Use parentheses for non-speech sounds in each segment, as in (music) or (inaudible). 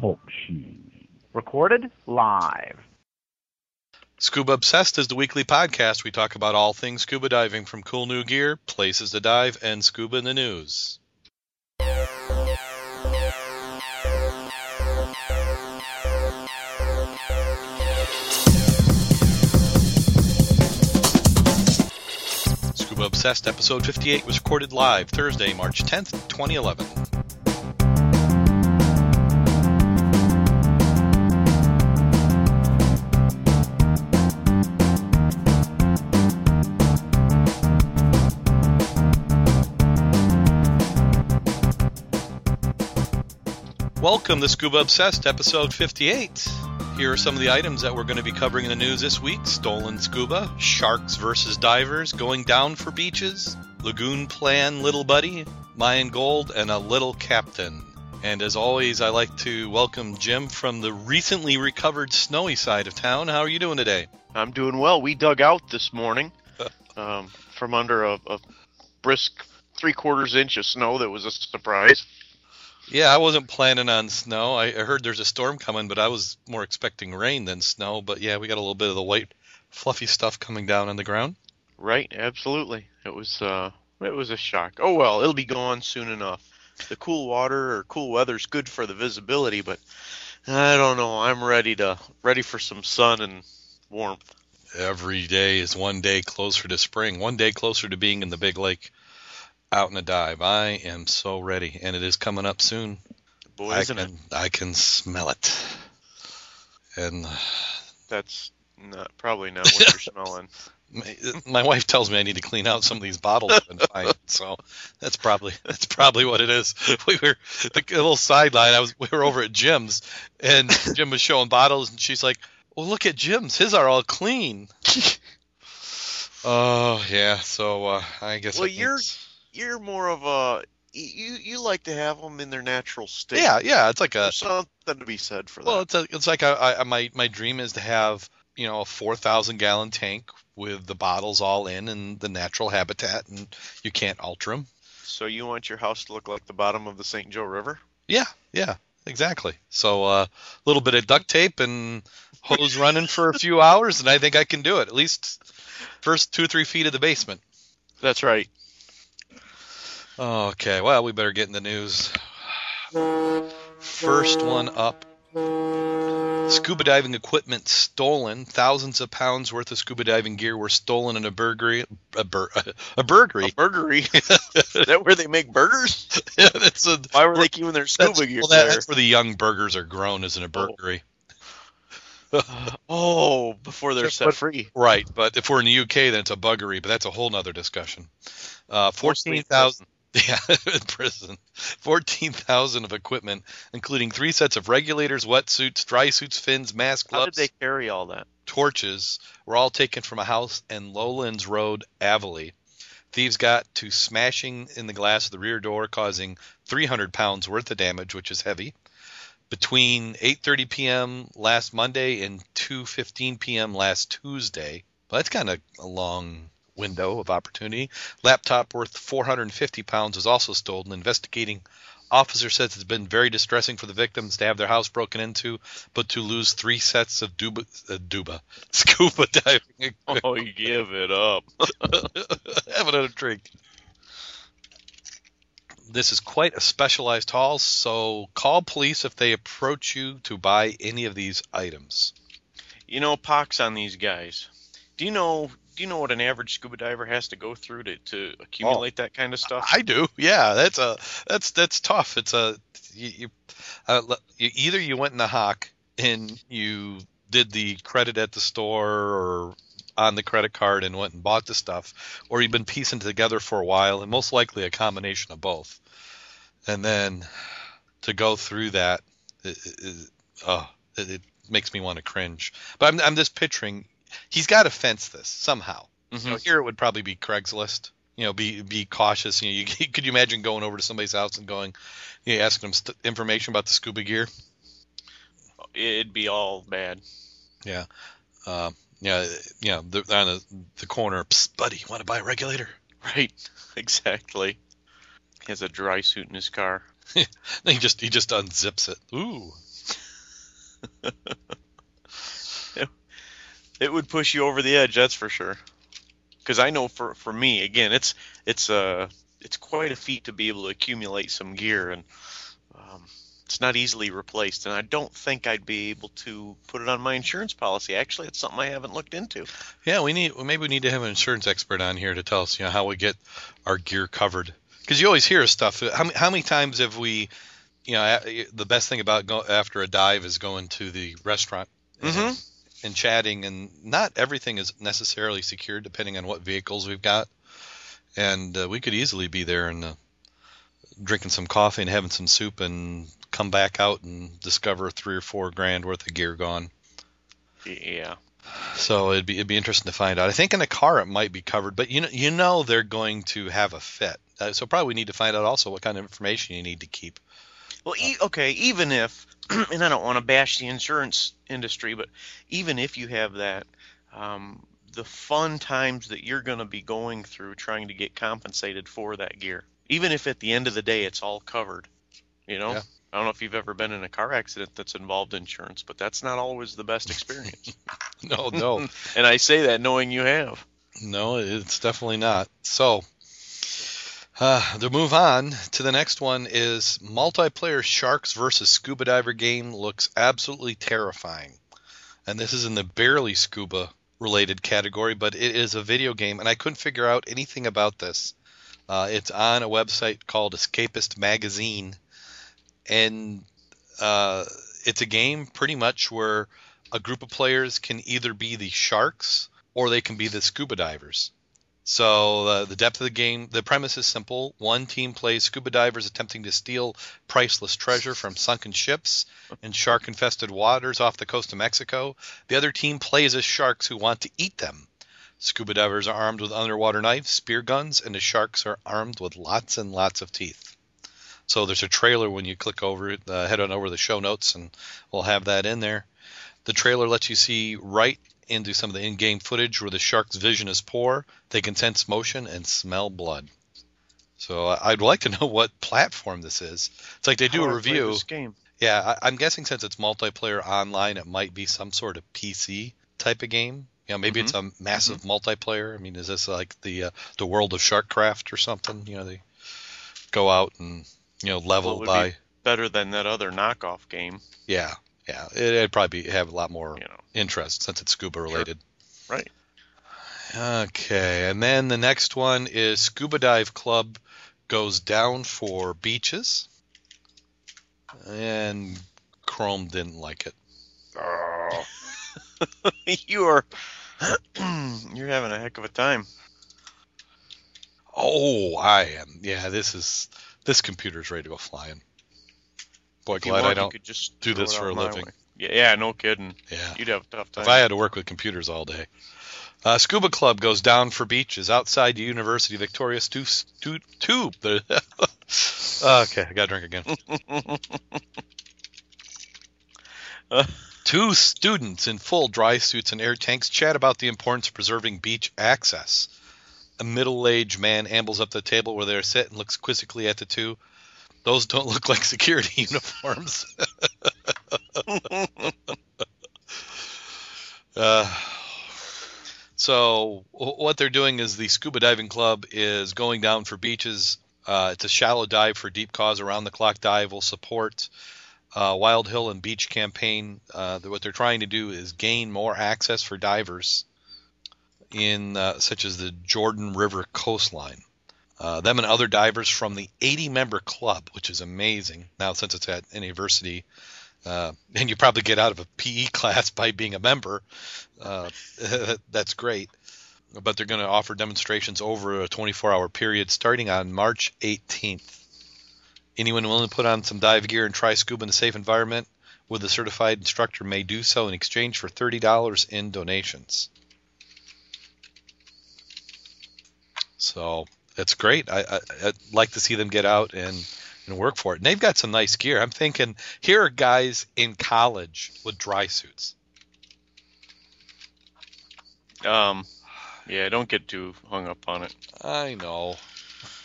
Talk. Recorded live. Scuba Obsessed is the weekly podcast. We talk about all things scuba diving from cool new gear, places to dive, and scuba in the news. Scuba Obsessed episode 58 was recorded live Thursday, March 10th, 2011. Welcome to Scuba Obsessed, episode 58. Here are some of the items that we're going to be covering in the news this week stolen scuba, sharks versus divers, going down for beaches, lagoon plan, little buddy, Mayan gold, and a little captain. And as always, I like to welcome Jim from the recently recovered snowy side of town. How are you doing today? I'm doing well. We dug out this morning (laughs) um, from under a, a brisk three quarters inch of snow that was a surprise. Yeah, I wasn't planning on snow. I I heard there's a storm coming, but I was more expecting rain than snow. But yeah, we got a little bit of the white, fluffy stuff coming down on the ground. Right, absolutely. It was uh, it was a shock. Oh well, it'll be gone soon enough. The cool water or cool weather's good for the visibility, but I don't know. I'm ready to ready for some sun and warmth. Every day is one day closer to spring, one day closer to being in the big lake, out in a dive. I am so ready, and it is coming up soon. Boy, I isn't can it? I can smell it. And That's not probably not what you're smelling. (laughs) my, my wife tells me I need to clean out some of these bottles I've been finding. (laughs) So that's probably that's probably what it is. (laughs) We were the little sideline. I was we were over at Jim's, and Jim was showing bottles, and she's like, "Well, look at Jim's. His are all clean." oh yeah. So uh, I guess. Well, you're- You're more of a you you like to have them in their natural state. Yeah, yeah. It's like a There's something to be said for that. Well, it's a, it's like a, I, my my dream is to have you know a four thousand gallon tank with the bottles all in and the natural habitat, and you can't alter them. So you want your house to look like the bottom of the St. Joe River? Yeah, yeah, exactly. So a uh, little bit of duct tape and hose running for a few (laughs) hours, and I think I can do it. At least first two or three feet of the basement. That's right. Okay, well we better get in the news. First one up. Scuba diving equipment stolen. Thousands of pounds worth of scuba diving gear were stolen in a burglary. A, bur- a burglary. A burgery. (laughs) Is that where they make burgers? (laughs) yeah, that's a, Why were they keeping their scuba gear well, that- there? that's where the young burgers are grown, is in a burglary. Oh, before they're set free. Right, but if we're in the UK, then it's a buggery, but that's a whole nother discussion. Uh, Mostly in 14,000. Yeah, (laughs) in prison. 14,000 of equipment, including three sets of regulators, wetsuits, dry suits, fins, masks, How did gloves, they carry all that? torches, were all taken from a house in Lowlands Road, Avonlea. Thieves got to smashing in the glass of the rear door, causing 300 pounds worth of damage, which is heavy. Between 8:30 p.m. last Monday and 2:15 p.m. last Tuesday, well, that's kind of a long window of opportunity. Laptop worth 450 pounds was also stolen. Investigating officer says it's been very distressing for the victims to have their house broken into, but to lose three sets of duba, uh, duba (laughs) scuba diving equipment. Oh, give it up. (laughs) Have another drink. This is quite a specialized haul, so call police if they approach you to buy any of these items. You know, pox on these guys. Do you know? Do you know what an average scuba diver has to go through to, to accumulate that kind of stuff? I do. Yeah, that's a that's that's tough. It's a you, you, uh, you either you went in the hock and you did the credit at the store or on the credit card and went and bought the stuff, or you've been piecing together for a while, and most likely a combination of both. And then to go through that, it, it, it- oh, it, it makes me want to cringe. But I'm I'm just picturing he's got to fence this somehow. Mhm. You know, here it would probably be Craigslist. You know, be be cautious. You know, (laughs) you, could you imagine going over to somebody's house and going, you know, asking them st- information about the scuba gear? It'd be all bad. Yeah, uh, yeah, yeah. The, on the, the corner, buddy, want to buy a regulator? Right. (laughs) Exactly. He has a dry suit in his car. (laughs) he just he just unzips it. Ooh. It would push you over the edge, that's for sure. Because I know for for me, again, it's it's uh it's quite a feat to be able to accumulate some gear, and um, it's not easily replaced. And I don't think I'd be able to put it on my insurance policy. Actually, it's something I haven't looked into. Yeah, we need maybe we need to have an insurance expert on here to tell us, you know, how we get our gear covered. Because you always hear stuff. How, many- how many times have we, you know, the best thing about go after a dive is going to the restaurant Mhm. And chatting, and not everything is necessarily secured depending on what vehicles we've got. And uh, we could easily be there and uh, drinking some coffee and having some soup, and come back out and discover three or four grand worth of gear gone. Yeah. So it'd be it'd be interesting to find out. I think in a car it might be covered, but you know you know they're going to have a fit. Uh, so probably we need to find out also what kind of information you need to keep. Well, e- okay, even if, (clears throat) and I don't want to bash the insurance industry, but even if you have that, um, the fun times that you're going to be going through trying to get compensated for that gear, even if at the end of the day it's all covered, you know. Yeah. I don't know if you've ever been in a car accident that's involved insurance, but that's not always the best experience. (laughs) No, no, (laughs) and I say that knowing you have. no, it's definitely not. So uh, to move on to the next one is multiplayer sharks versus scuba diver game looks absolutely terrifying, and this is in the barely scuba related category, but it is a video game, and I couldn't figure out anything about this. Uh, it's on a website called Escapist Magazine, and uh, it's a game pretty much where a group of players can either be the sharks or they can be the scuba divers. So uh, the depth of the game, the premise is simple. One team plays scuba divers attempting to steal priceless treasure from sunken ships in shark-infested waters off the coast of Mexico. The other team plays as sharks who want to eat them. Scuba divers are armed with underwater knives, spear guns, and the sharks are armed with lots and lots of teeth. So there's a trailer when you click over uh, head on over to the show notes, and we'll have that in there. The trailer lets you see right into some of the in-game footage where the shark's vision is poor, they can sense motion and smell blood. So uh, I'd like to (laughs) know what platform this is. It's like they do How a review. This game. Yeah, I, I'm guessing since it's multiplayer online, it might be some sort of PC type of game. You know, maybe it's a massive multiplayer. I mean, is this like the uh, the world of Sharkcraft or something? You know, they go out and you know level Well, by. be better than that other knockoff game, Yeah, yeah. It, it'd probably be, have a lot more you know. interest since it's scuba related. Right. Okay, and then the next one is Scuba Dive Club goes down for beaches, and Chrome didn't like it. Oh, (laughs) you are (clears throat) you're having a heck of a time. Oh, I am. Yeah, this is this computer's ready to go flying. Boy, glad I don't could just do this for a living. way. Yeah, no kidding. Yeah. You'd have a tough time. If I had to work with computers all day. Uh, Scuba Club goes down for beaches outside the University of Victoria. Stu, stu, tube. (laughs) okay, I got to drink again. (laughs) Two students in full dry suits and air tanks chat about the importance of preserving beach access. A middle-aged man ambles up to the table where they're sit and looks quizzically at the two. Those don't look like security (laughs) uniforms. (laughs) uh, so what they're doing is the scuba diving club is going down for beaches. Uh, it's a shallow dive for deep cause. Around the clock dive will support uh, Wild Hill and Beach campaign. Uh, what they're trying to do is gain more access for divers in uh, such as the Jordan River coastline. Uh, them and other divers from the 80 member club, which is amazing now since it's at a university. Uh, (laughs) and you probably get out of a PE (laughs) class by being a member. Uh, (laughs) that's great. But they're going to offer demonstrations over a 24 hour period starting on March 18th. Anyone willing to put on some dive gear and try scuba in a safe environment with a certified instructor may do so in exchange for $30 in donations. So that's great. I, I, I'd like to see them get out and, and work for it. And they've got some nice gear. I'm thinking here are guys in college with dry suits. Um, yeah, don't get too hung up on it. I know.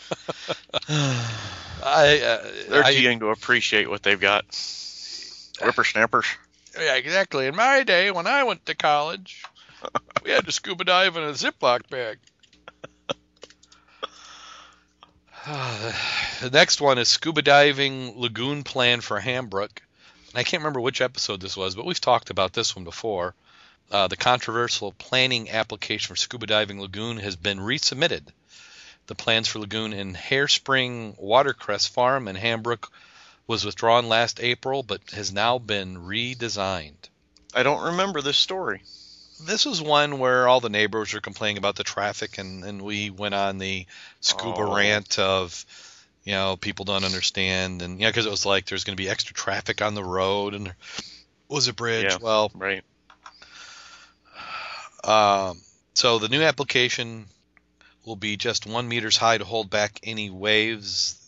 (sighs) I, uh, They're I- young to appreciate what they've got. Whippersnappers. Yeah, exactly. In my day, when I went to college, we had to scuba dive in a Ziploc bag. (sighs) the next one is scuba diving lagoon plan for Hambrook. I can't remember which episode this was, but we've talked about this one before. Uh, the controversial planning application for scuba diving lagoon has been resubmitted. The plans for lagoon in Hairspring Watercress Farm in Hambrook was withdrawn last April, but has now been redesigned. I don't remember this story. This was one where all the neighbors were complaining about the traffic, and, and we went on the scuba Oh. rant of, you know, people don't understand, and yeah, because it was like there's going to be extra traffic on the road, and was a bridge. Yeah. Well, Right. um, so the new application will be just one meters high to hold back any waves.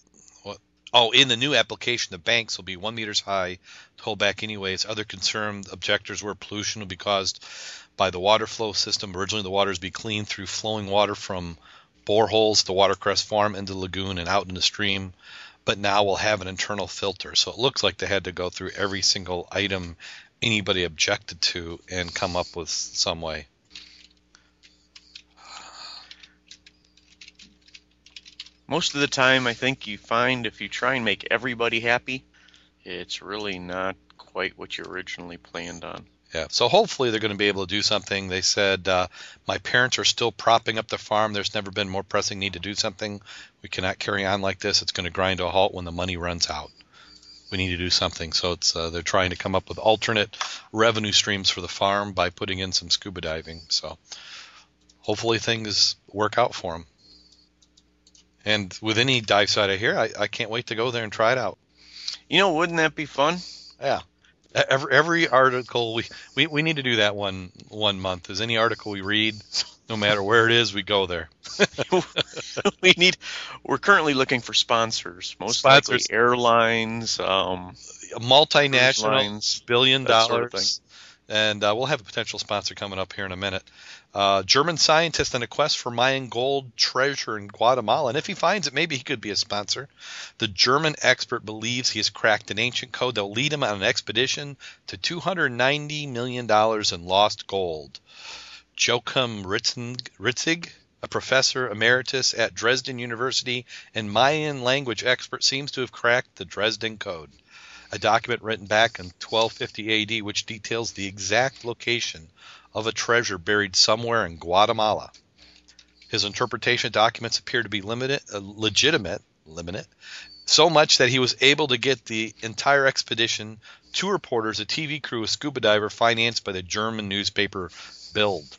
What? Oh, in the new application, the banks will be one meters high hold back any waves. Other concerned objectors were pollution will be caused by the water flow system. Originally, the waters be cleaned through flowing water from boreholes to Watercress Farm into the lagoon and out in the stream. But now we'll have an internal filter. So it looks like they had to go through every single item anybody objected to and come up with some way. Most of the time, I think you find if you try and make everybody happy, it's really not quite what you originally planned on. Yeah, so hopefully they're going to be able to do something. They said, uh, My parents are still propping up the farm. There's never been more pressing need to do something. We cannot carry on like this. It's going to grind to a halt when the money runs out. We need to do something. So it's uh, they're trying to come up with alternate revenue streams for the farm by putting in some scuba diving. So hopefully things work out for them. And with any dive site I hear, I, I can't wait to go there and try it out. You know, wouldn't that be fun? Yeah. Every, every article we, we we need to do that one one month. Is any article we read, (laughs) no matter where it is, we go there. (laughs) (laughs) we need. We're currently looking for sponsors, most Sponsors. likely airlines. Um, multinational lines, billion that sort of dollars, and uh, we'll have a potential sponsor coming up here in a minute. Uh, German scientist on a quest for Mayan gold treasure in Guatemala, and if he finds it, maybe he could be a sponsor. The German expert believes he has cracked an ancient code that will lead him on an expedition to 290 million dollars in lost gold. Joachim Rittstieg, a professor emeritus at Dresden University and Mayan language expert, seems to have cracked the Dresden Code, a document written back in 1250 AD which details the exact location of a treasure buried somewhere in Guatemala. His interpretation documents appear to be limited, uh, legitimate, limited, so much that he was able to get the entire expedition, two reporters, a TV crew, a scuba diver, financed by the German newspaper Bild.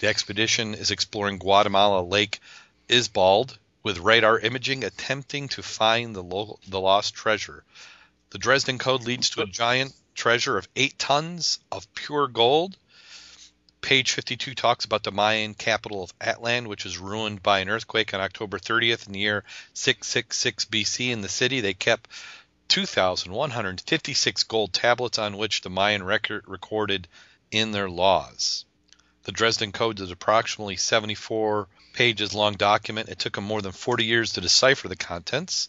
The expedition is exploring Guatemala Lake Izabal with radar imaging, attempting to find the, lo- the lost treasure. The Dresden Code leads to a giant treasure of eight tons of pure gold. Page 52 talks about the Mayan capital of Atlan, which was ruined by an earthquake on October 30th in the year 666 BC. In the city, they kept 2,156 gold tablets on which the Mayan record recorded in their laws. The Dresden Code is approximately 74 pages long document. It took him more than 40 years to decipher the contents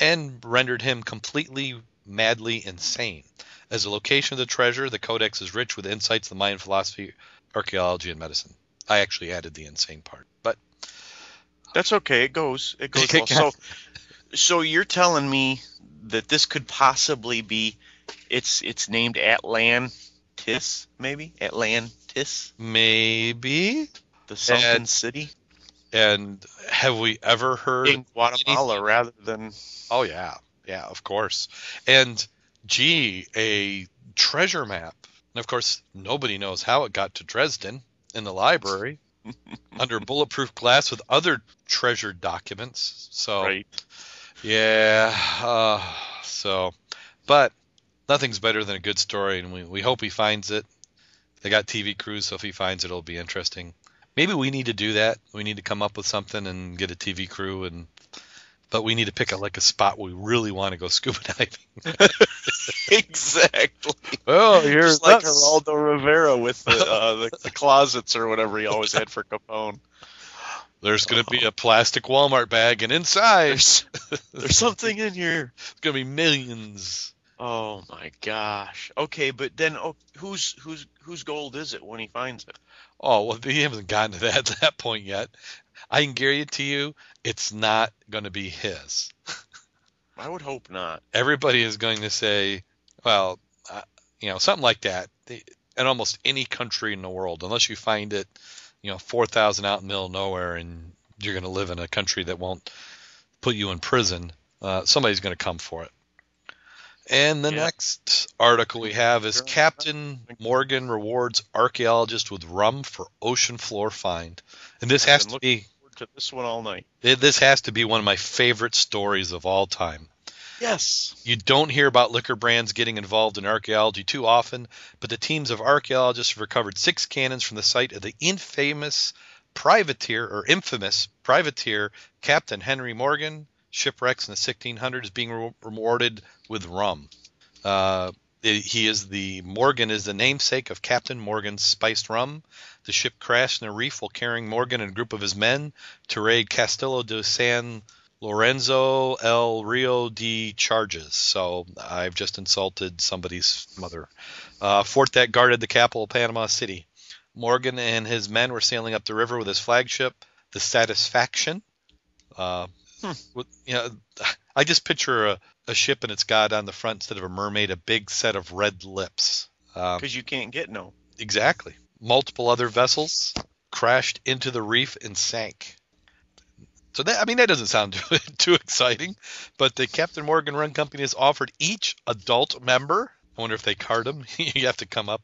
and rendered him completely madly insane. As a location of the treasure, the codex is rich with insights the Mayan philosophy, archaeology, and medicine. I actually added the insane part, but That's okay. It goes. It goes (laughs) well. So, so you're telling me that this could possibly be? It's it's named Atlantis, maybe Atlantis, maybe. the sunken And- city And have we ever heard? in Guatemala, rather than Oh yeah, yeah, of course. And gee, a treasure map. And of course, nobody knows how it got to Dresden in the library (laughs) under bulletproof glass with other treasured documents. So right. yeah, uh, so but nothing's better than a good story, and we we hope he finds it. They got TV crews, so if he finds it, it'll be interesting. Maybe we need to do that. We need to come up with something and get a TV crew and. But we need to pick a like a spot we really want to go scuba diving. (laughs) (laughs) (laughs) exactly. Oh, here's Just like Geraldo Rivera with the, uh, the the closets or whatever he always had for Capone. There's going to be a plastic Walmart bag, and inside There's, (laughs) there's something in here. it's going to be millions. Oh my gosh. Okay, but then oh, whose whose whose gold is it when he finds it? Oh well, he hasn't gotten to that that point yet. I can guarantee you, it's not going to be his. I would hope not. Everybody is going to say, well, uh, you know, something like that. They, in almost any country in the world, unless you find it, you know, four thousand out in the middle of nowhere, and you're going to live in a country that won't put you in prison, uh, somebody's going to come for it. And the Yeah. next article we have is. Captain Morgan rewards archaeologist with rum for ocean floor find. And this has I've to been be To this one all night. this has to be one of my favorite stories of all time. Yes. You don't hear about liquor brands getting involved in archaeology too often, but the teams of archaeologists have recovered six cannons from the site of the infamous privateer or infamous privateer Captain Henry Morgan, shipwrecks in the 1600s, being re- rewarded with rum. Uh, he is the Morgan is the namesake of Captain Morgan's spiced rum. The ship crashed in a reef while carrying Morgan and a group of his men to raid Castillo de San Lorenzo El Rio de Charges. So I've just insulted somebody's mother. Uh, fort that guarded the capital of Panama City. Morgan and his men were sailing up the river with his flagship, the Satisfaction. Uh, Hmm. with, you know, (laughs) I just picture a, a ship and it's got on the front instead of a mermaid a big set of red lips. Um, Because you can't get no. Exactly. Multiple other vessels crashed into the reef and sank. So that I mean that doesn't sound (laughs) too, too exciting, but the Captain Morgan Rum Company has offered each adult member. I wonder if they card them. (laughs) you have to come up.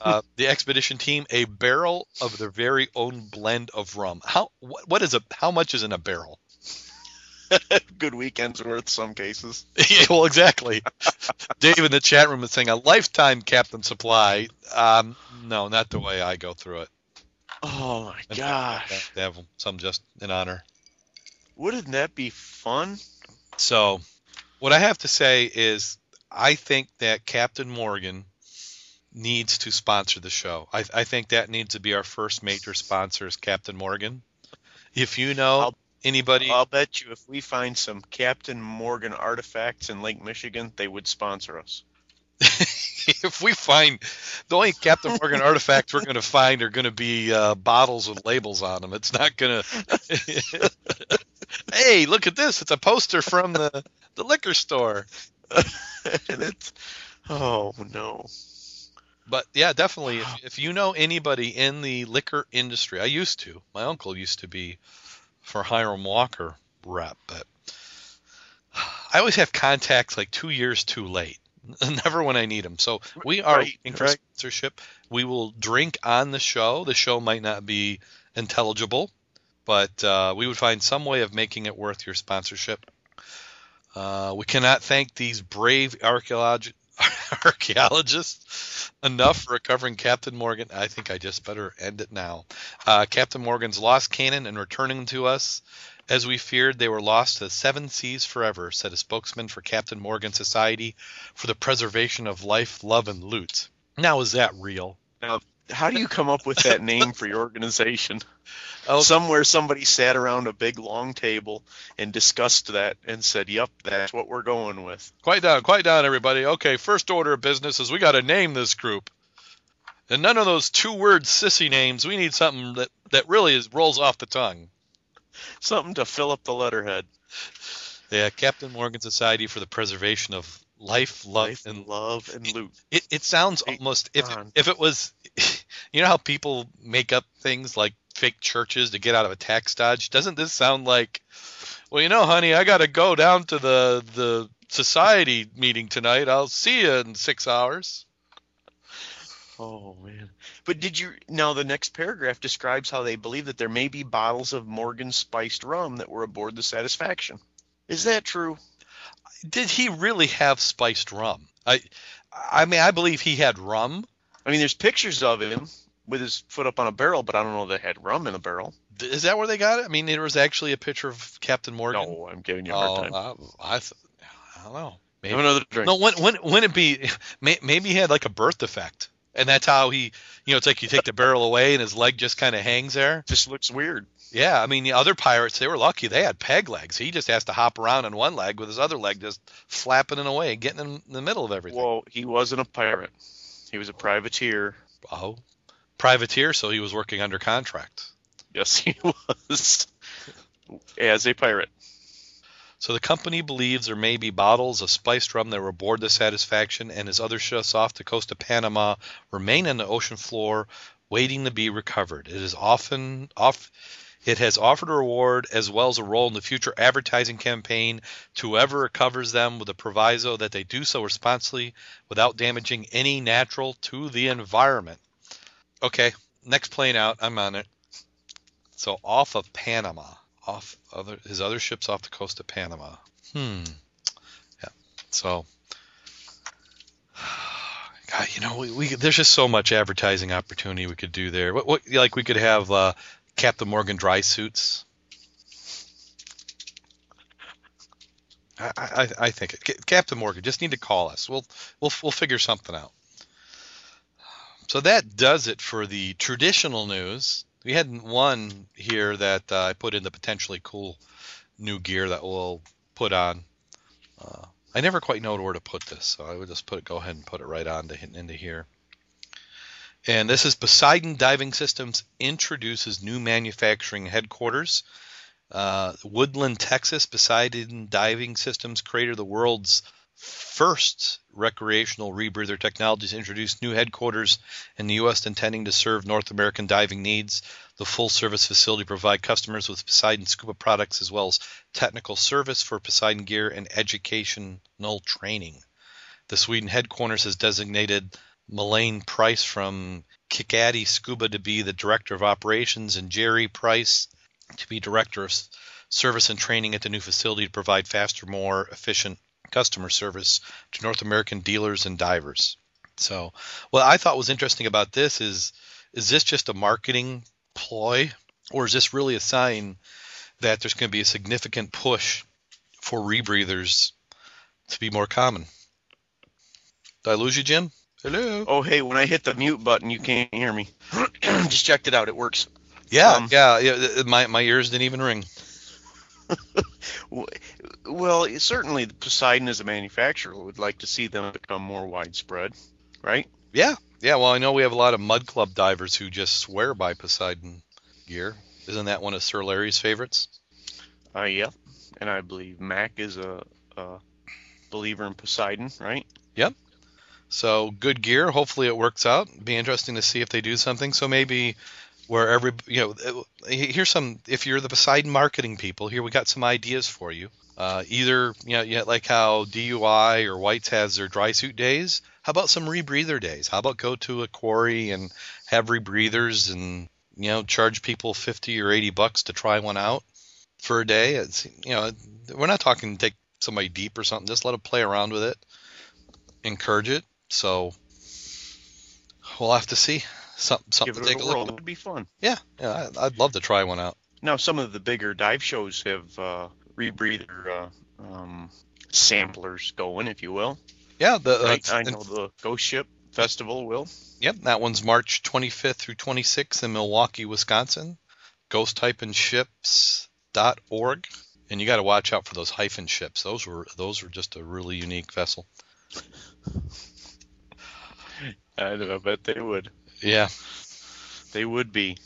Uh, (laughs) the expedition team a barrel of their very own blend of rum. How what, what is a how much is in a barrel? Good weekends worth some cases. yeah, well, exactly. Dave in the chat room is saying a lifetime Captain Supply. Um, no, not the way I go through it. Oh my gosh. They have some just in honor. Wouldn't that be fun? So, what I have to say is, I think that Captain Morgan needs to sponsor the show. I, I think that needs to be our first major sponsor is Captain Morgan. If you know I'll- anybody, I'll bet you if we find some Captain Morgan artifacts in Lake Michigan, they would sponsor us. (laughs) if we find the only Captain Morgan (laughs) artifacts we're going to find are going to be uh, bottles with labels on them. It's not going (laughs) to. Hey, look at this! It's a poster from the the liquor store. (laughs) and it's oh no. But yeah, definitely. If, if you know anybody in the liquor industry, I used to. My uncle used to be for Hiram Walker rep, but I always have contacts like two years too late. (laughs) Never when I need them. So we are Right, looking for right. sponsorship. We will drink on the show. The show might not be intelligible, but uh, we would find some way of making it worth your sponsorship. Uh, we cannot thank these brave archaeolog- (laughs) archaeologists enough for recovering Captain Morgan. I think I just better end it now. Uh, Captain Morgan's lost cannon and returning to us. As we feared, they were lost to the seven seas forever, said a spokesman for Captain Morgan Society for the Preservation of Life, Love, and Loot. Now, is that real? How do you come up with that name for your organization? (laughs) Oh, Somewhere somebody sat around a big long table and discussed that and said, "Yep, that's what we're going with." Quiet down, quiet down, everybody. Okay, first order of business is we got to name this group. And none of those two-word sissy names. We need something that, that really is rolls off the tongue. Something to fill up the letterhead. Yeah, Captain Morgan Society for the Preservation of Life, Love, Life and love and loot. It, it sounds almost if it, if it was, you know how people make up things like fake churches to get out of a tax dodge. Doesn't this sound like, well, you know, honey, I got to go down to the the society meeting tonight. I'll see you in six hours. Oh man! But did you now? The next paragraph describes how they believe that there may be bottles of Morgan spiced rum that were aboard the Satisfaction. Is that true? Did he really have spiced rum? I, I mean, I believe he had rum. I mean, there's pictures of him with his foot up on a barrel, but I don't know they had rum in a barrel. Is that where they got it? I mean, there was actually a picture of Captain Morgan. No, I'm giving you a hard oh, time. Oh, I, I, th- I don't know. Maybe. Have another drink. No, when when when it be (laughs) may- maybe he had like a birth defect. and that's how he, you know, it's like you take the barrel away and his leg just kind of hangs there. Just looks weird. Yeah, I mean the other pirates they were lucky they had peg legs. He just has to hop around on one leg with his other leg just flapping it away, getting in the middle of everything. Well, he wasn't a pirate. He was a privateer. Oh, privateer, so he was working under contract. Yes, (laughs) he was. As a pirate. So the company believes there may be bottles of spiced rum that were aboard the Satisfaction and his other ships off the coast of Panama remain on the ocean floor waiting to be recovered. It is often off it has offered a reward as well as a role in the future advertising campaign to whoever recovers them with a proviso that they do so responsibly without damaging any natural to the environment. Okay, next plane out, I'm on it. So off of Panama, off other his other ships off the coast of Panama. Hmm. Yeah. So (sighs) God, you know, we, we there's just so much advertising opportunity we could do there. What, what like we could have uh, Captain Morgan dry suits. I, I, I think it. Captain Morgan just need to call us. We'll we'll we'll figure something out. So that does it for the traditional news. We had one here that uh, I put in the potentially cool new gear that we'll put on. Uh, I never quite know where to put this, so I would just put it. Go ahead and put it right on to, into here. And this is Poseidon Diving Systems introduces new manufacturing headquarters. Uh, Woodland, Texas, Poseidon Diving Systems created the world's first recreational rebreather technologies introduced new headquarters in the U.S. intending to serve North American diving needs. The full service facility provide customers with Poseidon scuba products as well as technical service for Poseidon gear and educational training. The Sweden headquarters has designated Melaine Price from Kikadi Scuba to be the director of operations, and Jerry Price to be director of service and training at the new facility to provide faster, more efficient customer service to North American dealers and divers. So, what I thought was interesting about this is is this just a marketing ploy, or is this really a sign that there's going to be a significant push for rebreathers to be more common? Did I lose you, Jim? Hello. Oh, hey, when I hit the mute button, you can't hear me. (clears throat) Just checked it out. It works. Yeah, Um, yeah, yeah. My my ears didn't even ring. (laughs) Well, certainly Poseidon as a manufacturer would like to see them become more widespread, right? Yeah, yeah. Well, I know we have a lot of Mud Club divers who just swear by Poseidon gear. Isn't that one of Sir Larry's favorites? Uh, yeah. And I believe Mac is a, a believer in Poseidon, right? So good gear. Hopefully it works out. Be interesting to see if they do something. So maybe where every you know uh, here's some if you're the Poseidon marketing people here we got some ideas for you. Uh, either you know, like how DUI or Whites has their dry suit days. How about some rebreather days? How about go to a quarry and have rebreathers and you know charge people 50 or 80 bucks to try one out for a day? It's you know we're not talking take somebody deep or something. Just let them play around with it, encourage it. So we'll have to see. Some, something Give to it take a a look. It would be fun. Yeah, yeah, I- I'd love to try one out. Now, some of the bigger dive shows have uh, rebreather uh, um, samplers going, if you will. Yeah, the uh? I and- know the Ghost Ship Festival will. Yep, that one's March 25th through 26th in Milwaukee, Wisconsin. Ghost-ships.org. And you got to watch out for those hyphen ships. Those were those were just a really unique vessel. I, I bet they would. Yeah. They would be.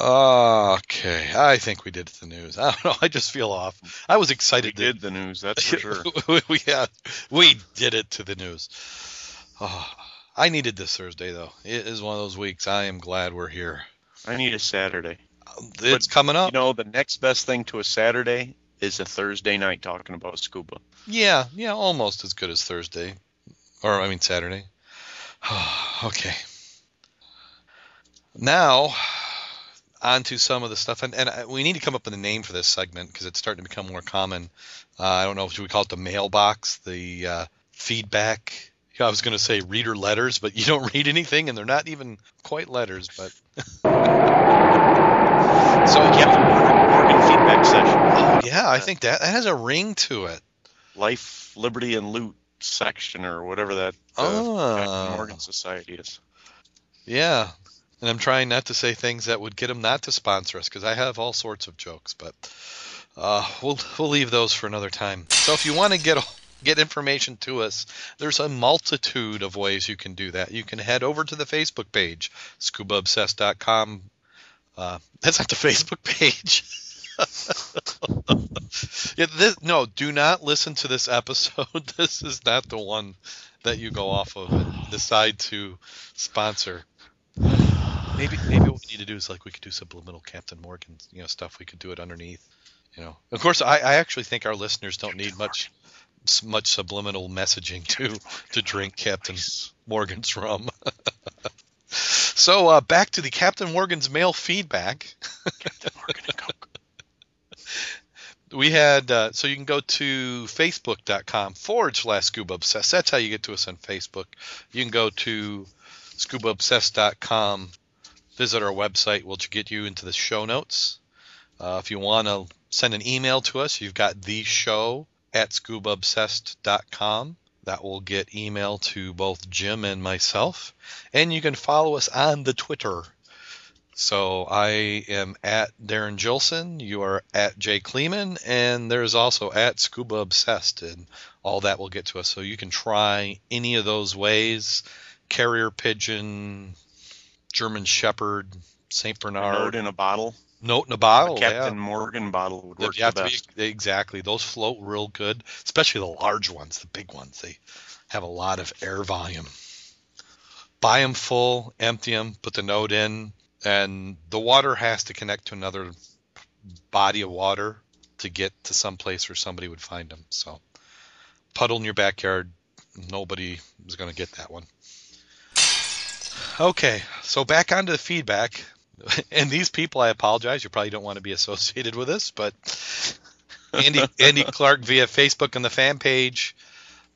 Okay, I think we did it the news. (laughs) I don't know. I just feel off. I was excited. We to- did the news, that's for sure. (laughs) we yeah, we did it to the news. Oh, I needed this Thursday though. It is one of those weeks. I am glad we're here. I need a Saturday. It's coming up. You know, the next best thing to a Saturday is a Thursday night talking about scuba. Yeah, yeah, almost as good as Thursday, or I mean Saturday. (sighs) okay. Now, on to some of the stuff, and, and I- we need to come up with a name for this segment because it's starting to become more common. Uh, I don't know if we call it the mailbox, the uh, feedback. I was going to say reader letters, but you don't (laughs) read anything, and they're not even quite letters. But (laughs) So, yeah, the Morgan, Morgan feedback session. oh, yeah, I think that that has a ring to it. Life, Liberty, and Loot section, or whatever that Ah. Captain Morgan Society is. Yeah. And I'm trying not to say things that would get them not to sponsor us because I have all sorts of jokes, but uh, we'll we'll leave those for another time. So if you want to get get information to us, there's a multitude of ways you can do that. You can head over to the Facebook page, scubaobsessed.com. Uh, that's not the Facebook page. (laughs) (laughs) yeah, this, no, do not listen to this episode. (laughs) This is not the one that you go off of and decide to sponsor. Maybe maybe what we need to do is like we could do subliminal Captain Morgan, you know, stuff. We could do it underneath. You know, of course, I, I actually think our listeners don't need much much subliminal messaging to to drink Captain Morgan's rum. (laughs) so uh, back to the Captain Morgan's mail feedback. We had uh, so you can go to facebook.com forward slash scuba obsessed that's how you get to us on facebook. You can go to scubaobsessed.com visit our website. Which will get you into the show notes. Uh, if you want to send an email to us you've got the show at scubaobsessed.com that will get email to both jim and myself. And you can follow us on the twitter so I am at Darren Gilson. You are at Jay Kleeman, and there's also at Scuba Obsessed, and all that will get to us. So you can try any of those ways: carrier pigeon, German Shepherd, Saint Bernard. Note in a bottle. note in a bottle. a Captain yeah. Morgan bottle would work the to best. be exactly. Those float real good, especially the large ones, the big ones. They have a lot of air volume. Buy them full, empty them, put the note in, and the water has to connect to another body of water to get to some place where somebody would find them. So, puddle in your backyard, nobody is going to get that one. Okay, so back onto the feedback. (laughs) And these people, I apologize. You probably don't want to be associated with this, but Andy Andy (laughs) Clark via Facebook on the fan page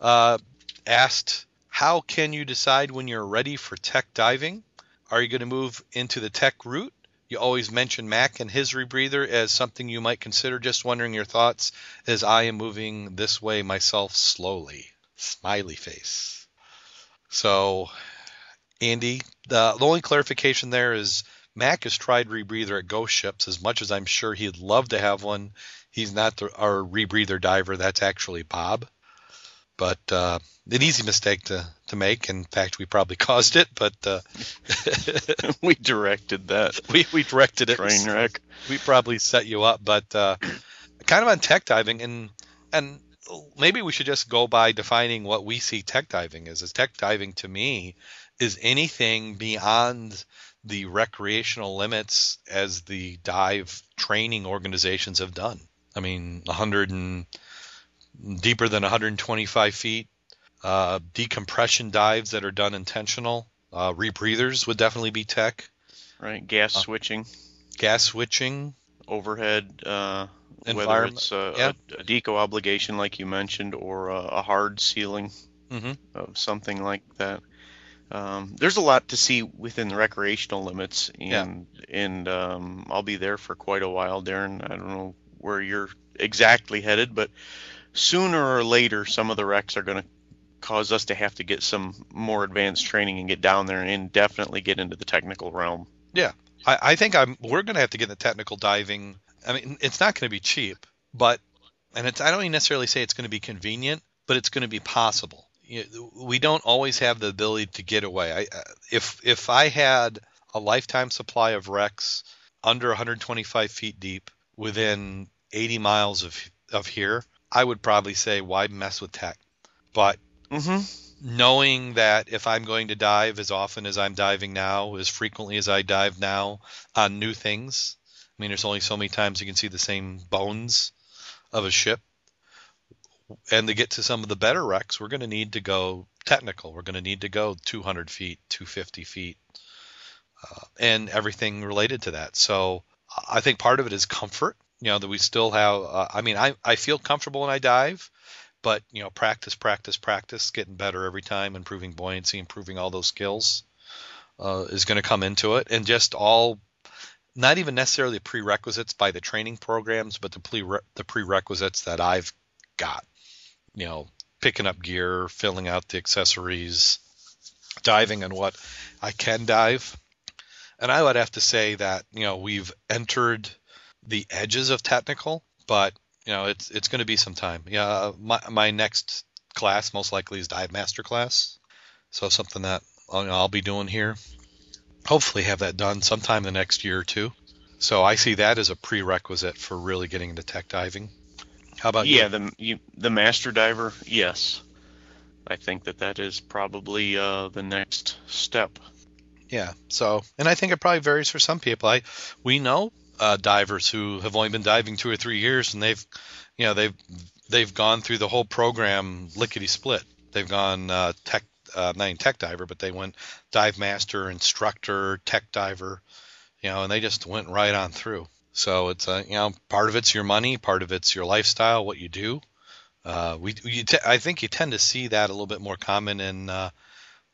uh, asked, "How can you decide when you're ready for tech diving? Are you going to move into the tech route? You always mention Mac and his rebreather as something you might consider. Just wondering your thoughts as I am moving this way myself slowly." Smiley face. So, Andy, the, the only clarification there is Mac has tried rebreather at ghost ships as much as I'm sure he'd love to have one. He's not the, our rebreather diver. That's actually Bob. But uh, an easy mistake to, to make. In fact, we probably (laughs) caused it, but uh, (laughs) we directed that (laughs) we, we directed it. train wreck. We probably set you up, but uh, kind of on tech diving, and and maybe we should just go by defining what we see tech diving as. As tech diving to me is anything beyond the recreational limits as the dive training organizations have done. I mean, 100 and deeper than 125 feet, uh, decompression dives that are done intentional. Uh, rebreathers would definitely be tech. Right, gas Uh, switching, Gas switching, overhead, uh, whether it's a, yeah. a, a deco obligation like you mentioned, or a, a hard sealing hmm of something like that. Um, there's a lot to see within the recreational limits, Yeah. and and um, I'll be there for quite a while, Darren. I don't know where you're exactly headed, but sooner or later, some of the wrecks are going to cause us to have to get some more advanced training and get down there and definitely get into the technical realm. I, I think I'm. We're going to have to get into technical diving. I mean, it's not going to be cheap, but and it's. I don't necessarily say it's going to be convenient, but it's going to be possible. We don't always have the ability to get away. I, uh, if if I had a lifetime supply of wrecks under 125 feet deep within 80 miles of of here, I would probably say why mess with tech. But Mm-hmm. knowing that if I'm going to dive as often as I'm diving now, as frequently as I dive now on new things, I mean, there's only so many times you can see the same bones of a ship. And to get to some of the better wrecks, we're going to need to go technical. We're going to need to go 200 feet, 250 feet, uh, and everything related to that. So I think part of it is comfort. You know that we still have. Uh, I mean, I I feel comfortable when I dive, but you know, practice, practice, practice, getting better every time, improving buoyancy, improving all those skills uh, is going to come into it, and just all. Not even necessarily prerequisites by the training programs, but the pre the prerequisites that I've got. You know, picking up gear, filling out the accessories, diving and what I can dive. And I would have to say that, you know, we've entered the edges of technical, but you know, it's it's going to be some time. Yeah, my my next class most likely is dive master class. So something that I'll, I'll be doing here. Hopefully have that done sometime the next year or two. So I see that as a prerequisite for really getting into tech diving. How about yeah, you? the you, the master diver, yes. I think that that is probably uh, the next step. Yeah. So, and I think it probably varies for some people. I we know uh, divers who have only been diving two or three years, and they've, you know, they've they've gone through the whole program lickety split. They've gone uh, tech, uh, not even tech diver, but they went dive master, instructor, tech diver, you know, and they just went right on through. So it's uh, you know, part of it's your money, part of it's your lifestyle, what you do. Uh, we, you te- I think you tend to see that a little bit more common in uh,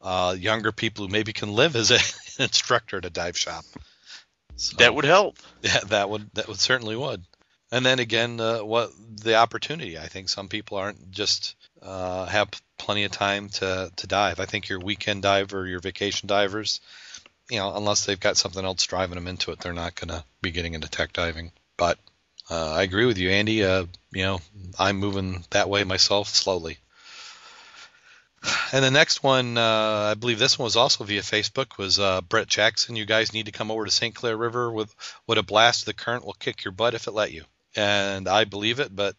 uh, younger people who maybe can live as a, an (laughs) instructor at a dive shop. So, That would help. (laughs) yeah, that would that would certainly would. And then again, uh, what the opportunity? I think some people aren't just uh, have plenty of time to to dive. I think your weekend diver, your vacation divers, you know, unless they've got something else driving them into it, they're not going to be getting into tech diving. But uh, I agree with you, Andy. Uh, you know, I'm moving that way myself slowly. And the next one, uh, I believe this one was also via Facebook, was uh, Brett Jackson. You guys need to come over to St. Clair River with what a blast the current will kick your butt if it let you. And I believe it, but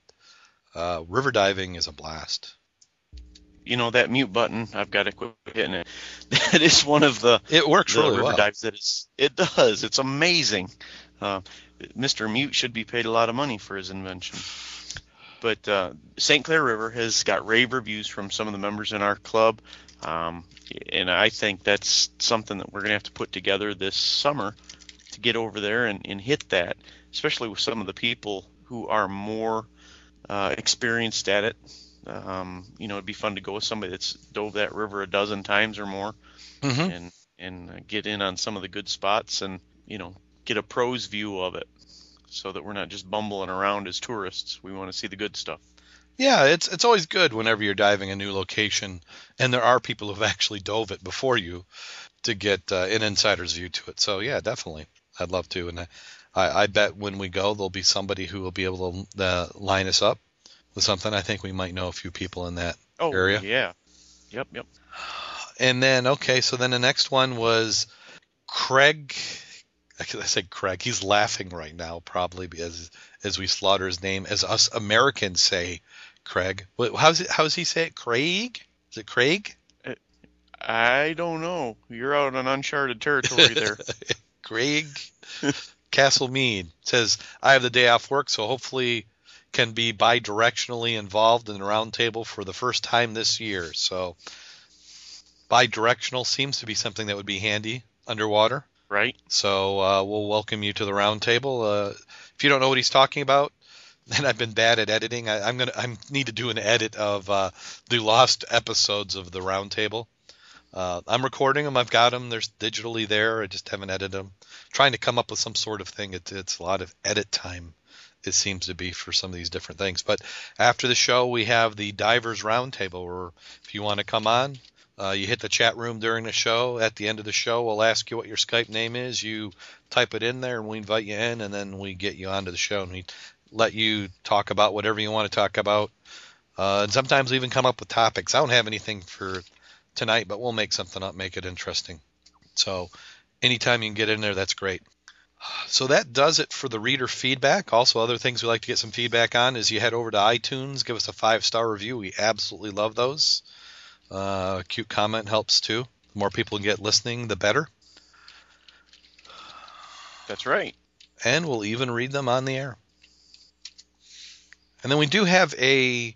uh, river diving is a blast. You know that mute button. I've got to quit hitting it. (laughs) That is one of the It works the really river well. dives that is. It does. It's amazing. Uh, Mr. Mute should be paid a lot of money for his invention. But uh, St. Clair River has got rave reviews from some of the members in our club, um, and I think that's something that we're going to have to put together this summer to get over there and, and hit that, especially with some of the people who are more uh, experienced at it. Um, you know, it'd be fun to go with somebody that's dove that river a dozen times or more hmm and and get in on some of the good spots and you know get a pro's view of it so that we're not just bumbling around as tourists we want to see the good stuff Yeah, it's it's always good whenever you're diving a new location, and there are people who've actually dove it before you to get uh, an insider's view to it. So yeah, definitely, I'd love to, and I, I, I bet when we go, there'll be somebody who will be able to uh, line us up with something. I think we might know a few people in that oh area. yeah yep yep And then okay, so then the next one was Craig. (laughs) I said Craig. He's laughing right now, probably as as we slaughter his name, as us Americans say, Craig. How's it? How's he say it? Craig? Is it Craig? i don't know you're out on uncharted territory there (laughs) Craig Castle Mead says I have the day off work, so hopefully can be bi-directionally involved in the roundtable for the first time this year. So bi-directional seems to be something that would be handy underwater. Right So uh, we'll welcome you to the roundtable. Uh, if you don't know what he's talking about, (laughs) then I've been bad at editing. I, I'm gonna I need to do an edit of uh, the lost episodes of the roundtable. Uh, I'm recording them. I've got them. They're digitally there. I just haven't edited them. Trying to come up with some sort of thing. It's it's a lot of edit time. It seems to be for some of these different things. But after the show, we have the divers roundtable. Where if you want to come on, uh, you hit the chat room during the show. At the end of the show, we'll ask you what your Skype name is. You type it in there, and we invite you in, and then we get you onto the show, and we let you talk about whatever you want to talk about. Uh, and sometimes we even come up with topics. I don't have anything for tonight, but we'll make something up, make it interesting. So anytime you can get in there, that's great. So that does it for the reader feedback. Also, other things we like to get some feedback on is you head over to iTunes, give us a five star review. We absolutely love those. Uh, a cute comment helps too. The more people get listening, the better. that's right And we'll even read them on the air. And then we do have a, we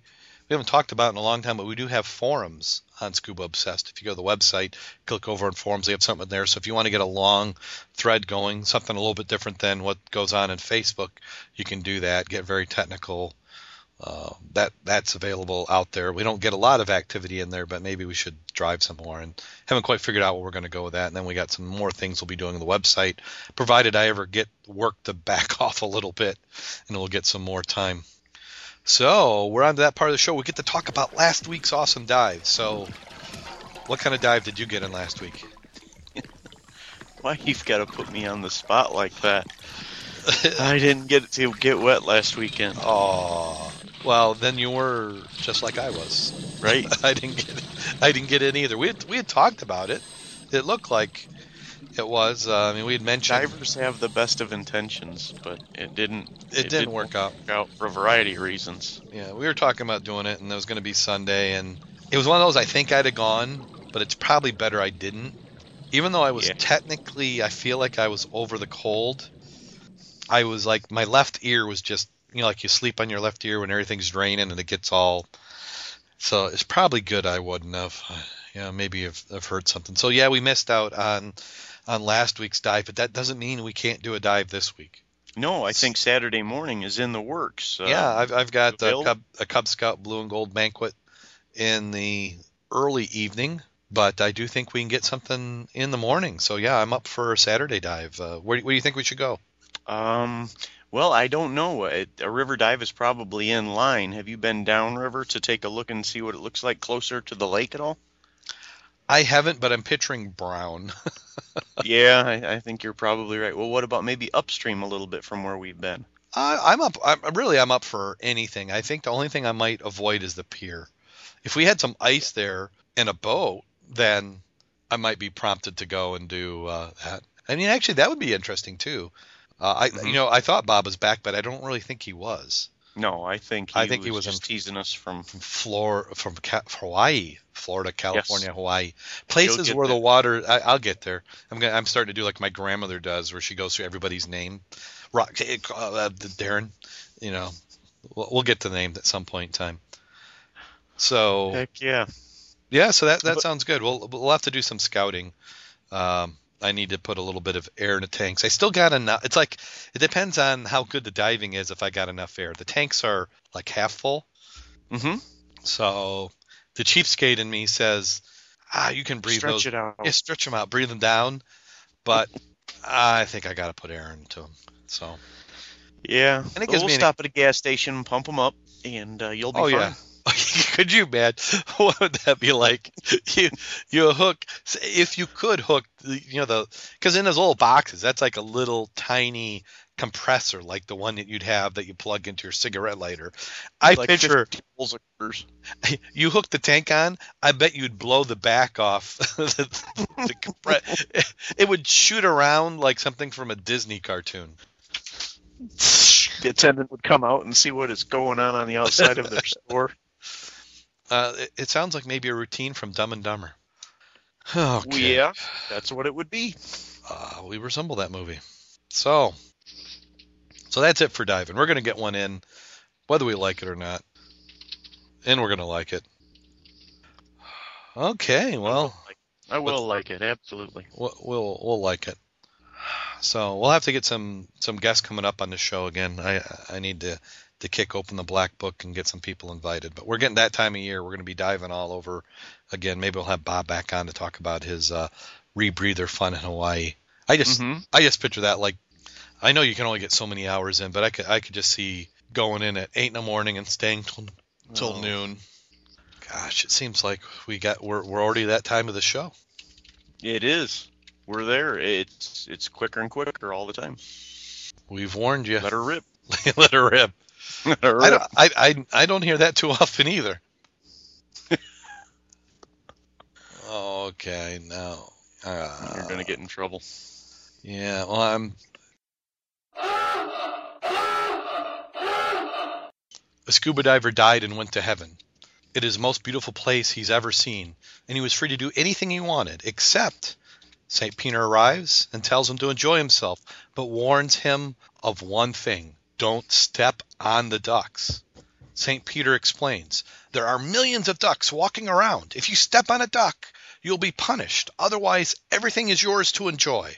haven't talked about it in a long time, but we do have forums on Scuba Obsessed. If you go to the website, click over on forums, they have something there. So if you want to get a long thread going, something a little bit different than what goes on in Facebook, you can do that. Get very technical. Uh, that that's available out there. We don't get a lot of activity in there, but maybe we should drive some more. And haven't quite figured out where we're going to go with that. And then we got some more things we'll be doing on the website, provided I ever get work to back (laughs) off a little bit, and we'll get some more time. So we're on to that part of the show. We get to talk about last week's awesome dive. So, what kind of dive did you get in last week? Why you've got to put me on the spot like that? (laughs) I didn't get to get wet last weekend, Oh, well, then you were just like I was. right? (laughs) I didn't get, I didn't get in either. We had, we had talked about it. It looked like it was. Uh, I mean, we had mentioned Divers have the best of intentions, but it didn't. it, didn't work out. out for a variety of reasons. Yeah, we were talking about doing it, and it was going to be Sunday, and it was one of those I think I'd have gone, but it's probably better I didn't. Even though I was Yeah. technically, I feel like I was over the cold. I was like, my left ear was just, you know, like you sleep on your left ear when everything's draining and it gets all. So it's probably good I wouldn't have. You know, maybe I've, I've heard something. So yeah, we missed out on on last week's dive, but that doesn't mean we can't do a dive this week. No, I think Saturday morning is in the works. Uh, yeah, I've, I've got a? Cub, a Cub Scout Blue and Gold banquet in the early evening, but I do think we can get something in the morning. So yeah, I'm up for a Saturday dive. Uh, where, where do you think we should go? Um, well, I don't know. It, a river dive is probably in line. Have you been downriver to take a look and see what it looks like closer to the lake at all? I haven't, but I'm picturing brown. (laughs) yeah, I, I think you're probably right. Well, what about maybe upstream a little bit from where we've been? I, I'm up. I'm really I'm up for anything. I think the only thing I might avoid is the pier. If we had some ice there and a boat, then I might be prompted to go and do uh, that. I mean, actually, that would be interesting too. Uh, I, Mhm. you know, I thought Bob was back, but I don't really think he was. No, I think he I think was he was in- just teasing us from. From Flor, from Ca- Hawaii, Florida, California, Hawaii, places where the water. I, I'll get there. I'm gonna, I'm starting to do like my grandmother does, where she goes through everybody's name. Rock, uh, Darren, you know, we'll, we'll get to the name at some point in time. So Heck yeah. yeah, so that that But- sounds good. We'll we'll have to do some scouting. Um, I need to put a little bit of air in the tanks. I still got enough. It's like it depends on how good the diving is. If I got enough air, the tanks are like half full. Mm-hmm. So the cheapskate in me says, ah, you can breathe Stretch those. it out. Yeah, stretch them out, breathe them down. But I think I got to put air into them. So Yeah. And it gives we'll me an- stop at a gas station, pump them up, and uh, you'll be Oh, fine. yeah. (laughs) could you, man? (laughs) What would that be like? You you hook if you could hook, the- you know the because in those little boxes, that's like a little tiny compressor, like the one that you'd have that you plug into your cigarette lighter. I Like picture 50 bowls of quarters. (laughs) you hook the tank on. I bet you'd blow the back off. the, the it would shoot around like something from a Disney cartoon. The attendant would come out and see what is going on on the outside of their store. Uh, it, it sounds like maybe a routine from Dumb and Dumber. Okay. Yeah, that's what it would be. uh, we resemble that movie. So, so that's it for diving. We're gonna get one in, whether we like it or not, and we're gonna like it. Okay, well, I will like it absolutely. we'll we'll, we'll like it. So we'll have to get some some guests coming up on the show again. I I need to to kick open the black book and get some people invited. But we're getting that time of year. We're going to be diving all over again. Maybe we'll have Bob back on to talk about his uh, rebreather fun in Hawaii. I just Mhm. I just picture that like I know you can only get so many hours in, but I could I could just see going in at eight in the morning and staying till, till Oh. noon. Gosh, it seems like we got we're we're already that time of the show. It is. We're there. It's it's quicker and quicker all the time. We've warned you. Let her rip. (laughs) Let her rip. (laughs) I don't I, I I don't hear that too (laughs) often either. okay, no. Uh, You're gonna get in trouble. Yeah, well, I'm. A scuba diver died and went to heaven. It is the most beautiful place he's ever seen, and he was free to do anything he wanted, except St. Peter arrives and tells him to enjoy himself, but warns him of one thing don't step on the ducks. St. Peter explains there are millions of ducks walking around. If you step on a duck, you'll be punished. Otherwise, everything is yours to enjoy.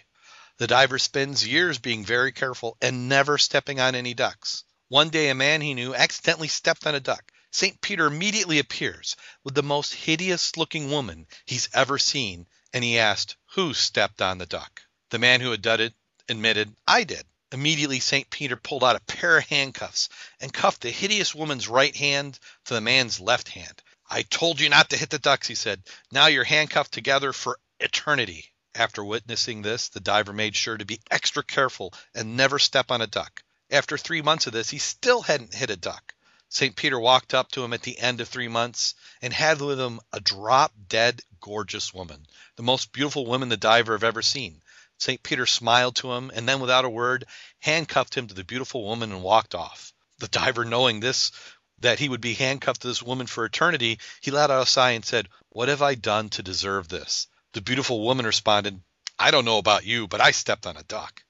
The diver spends years being very careful and never stepping on any ducks. One day, a man he knew accidentally stepped on a duck. St. Peter immediately appears with the most hideous looking woman he's ever seen, and he asked, Who stepped on the duck? The man who had done it admitted, I did. Immediately, St. Peter pulled out a pair of handcuffs and cuffed the hideous woman's right hand to the man's left hand. I told you not to hit the ducks, he said. Now you're handcuffed together for eternity. After witnessing this, the diver made sure to be extra careful and never step on a duck. After three months of this, he still hadn't hit a duck. St. Peter walked up to him at the end of three months and had with him a drop dead, gorgeous woman, the most beautiful woman the diver have ever seen. St. Peter smiled to him and then, without a word, handcuffed him to the beautiful woman and walked off. The diver, knowing this, that he would be handcuffed to this woman for eternity, he let out a sigh and said, What have I done to deserve this? The beautiful woman responded, I don't know about you, but I stepped on a duck.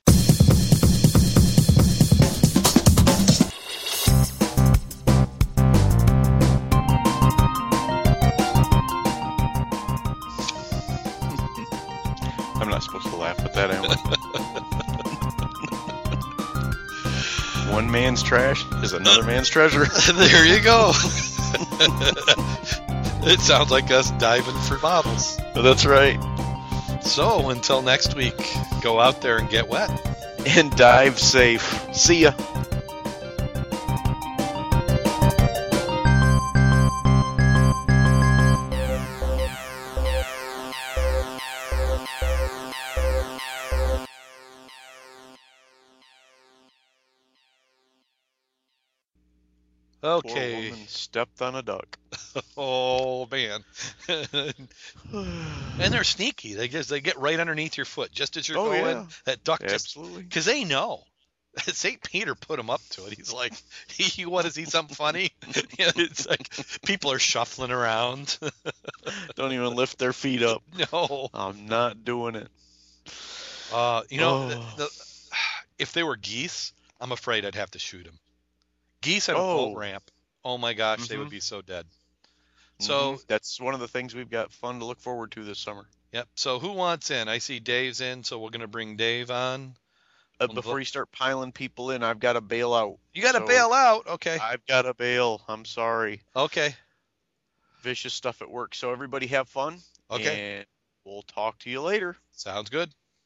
One man's trash is another man's treasure. (laughs) there you go. (laughs) it sounds like us diving for bottles. That's right. So until next week, go out there and get wet. And dive safe. See ya. Okay. stepped on a duck. (laughs) Oh man. (sighs) and they're sneaky. They just they get right underneath your foot just as you're Oh, going. yeah. That duck just Absolutely. because they know. (laughs) St. Peter put him up to it. He's like, (laughs) "You want to see something funny?" You know, it's like people are shuffling around. Don't even lift their feet up. no, I'm not doing it. uh, you know, the, Oh. the, if they were geese, I'm afraid I'd have to shoot them. Geese on a Oh. boat ramp. Oh my gosh, they would Mhm. be so dead. So Mhm. that's one of the things we've got fun to look forward to this summer. Yep. So who wants in? I see Dave's in, so we're gonna bring Dave on. Uh, before you start piling people in, I've got to bail out. You got to So- bail out. Okay. I've got to bail. I'm sorry. Okay. Vicious stuff at work. So everybody have fun. Okay. And we'll talk to you later. Sounds good.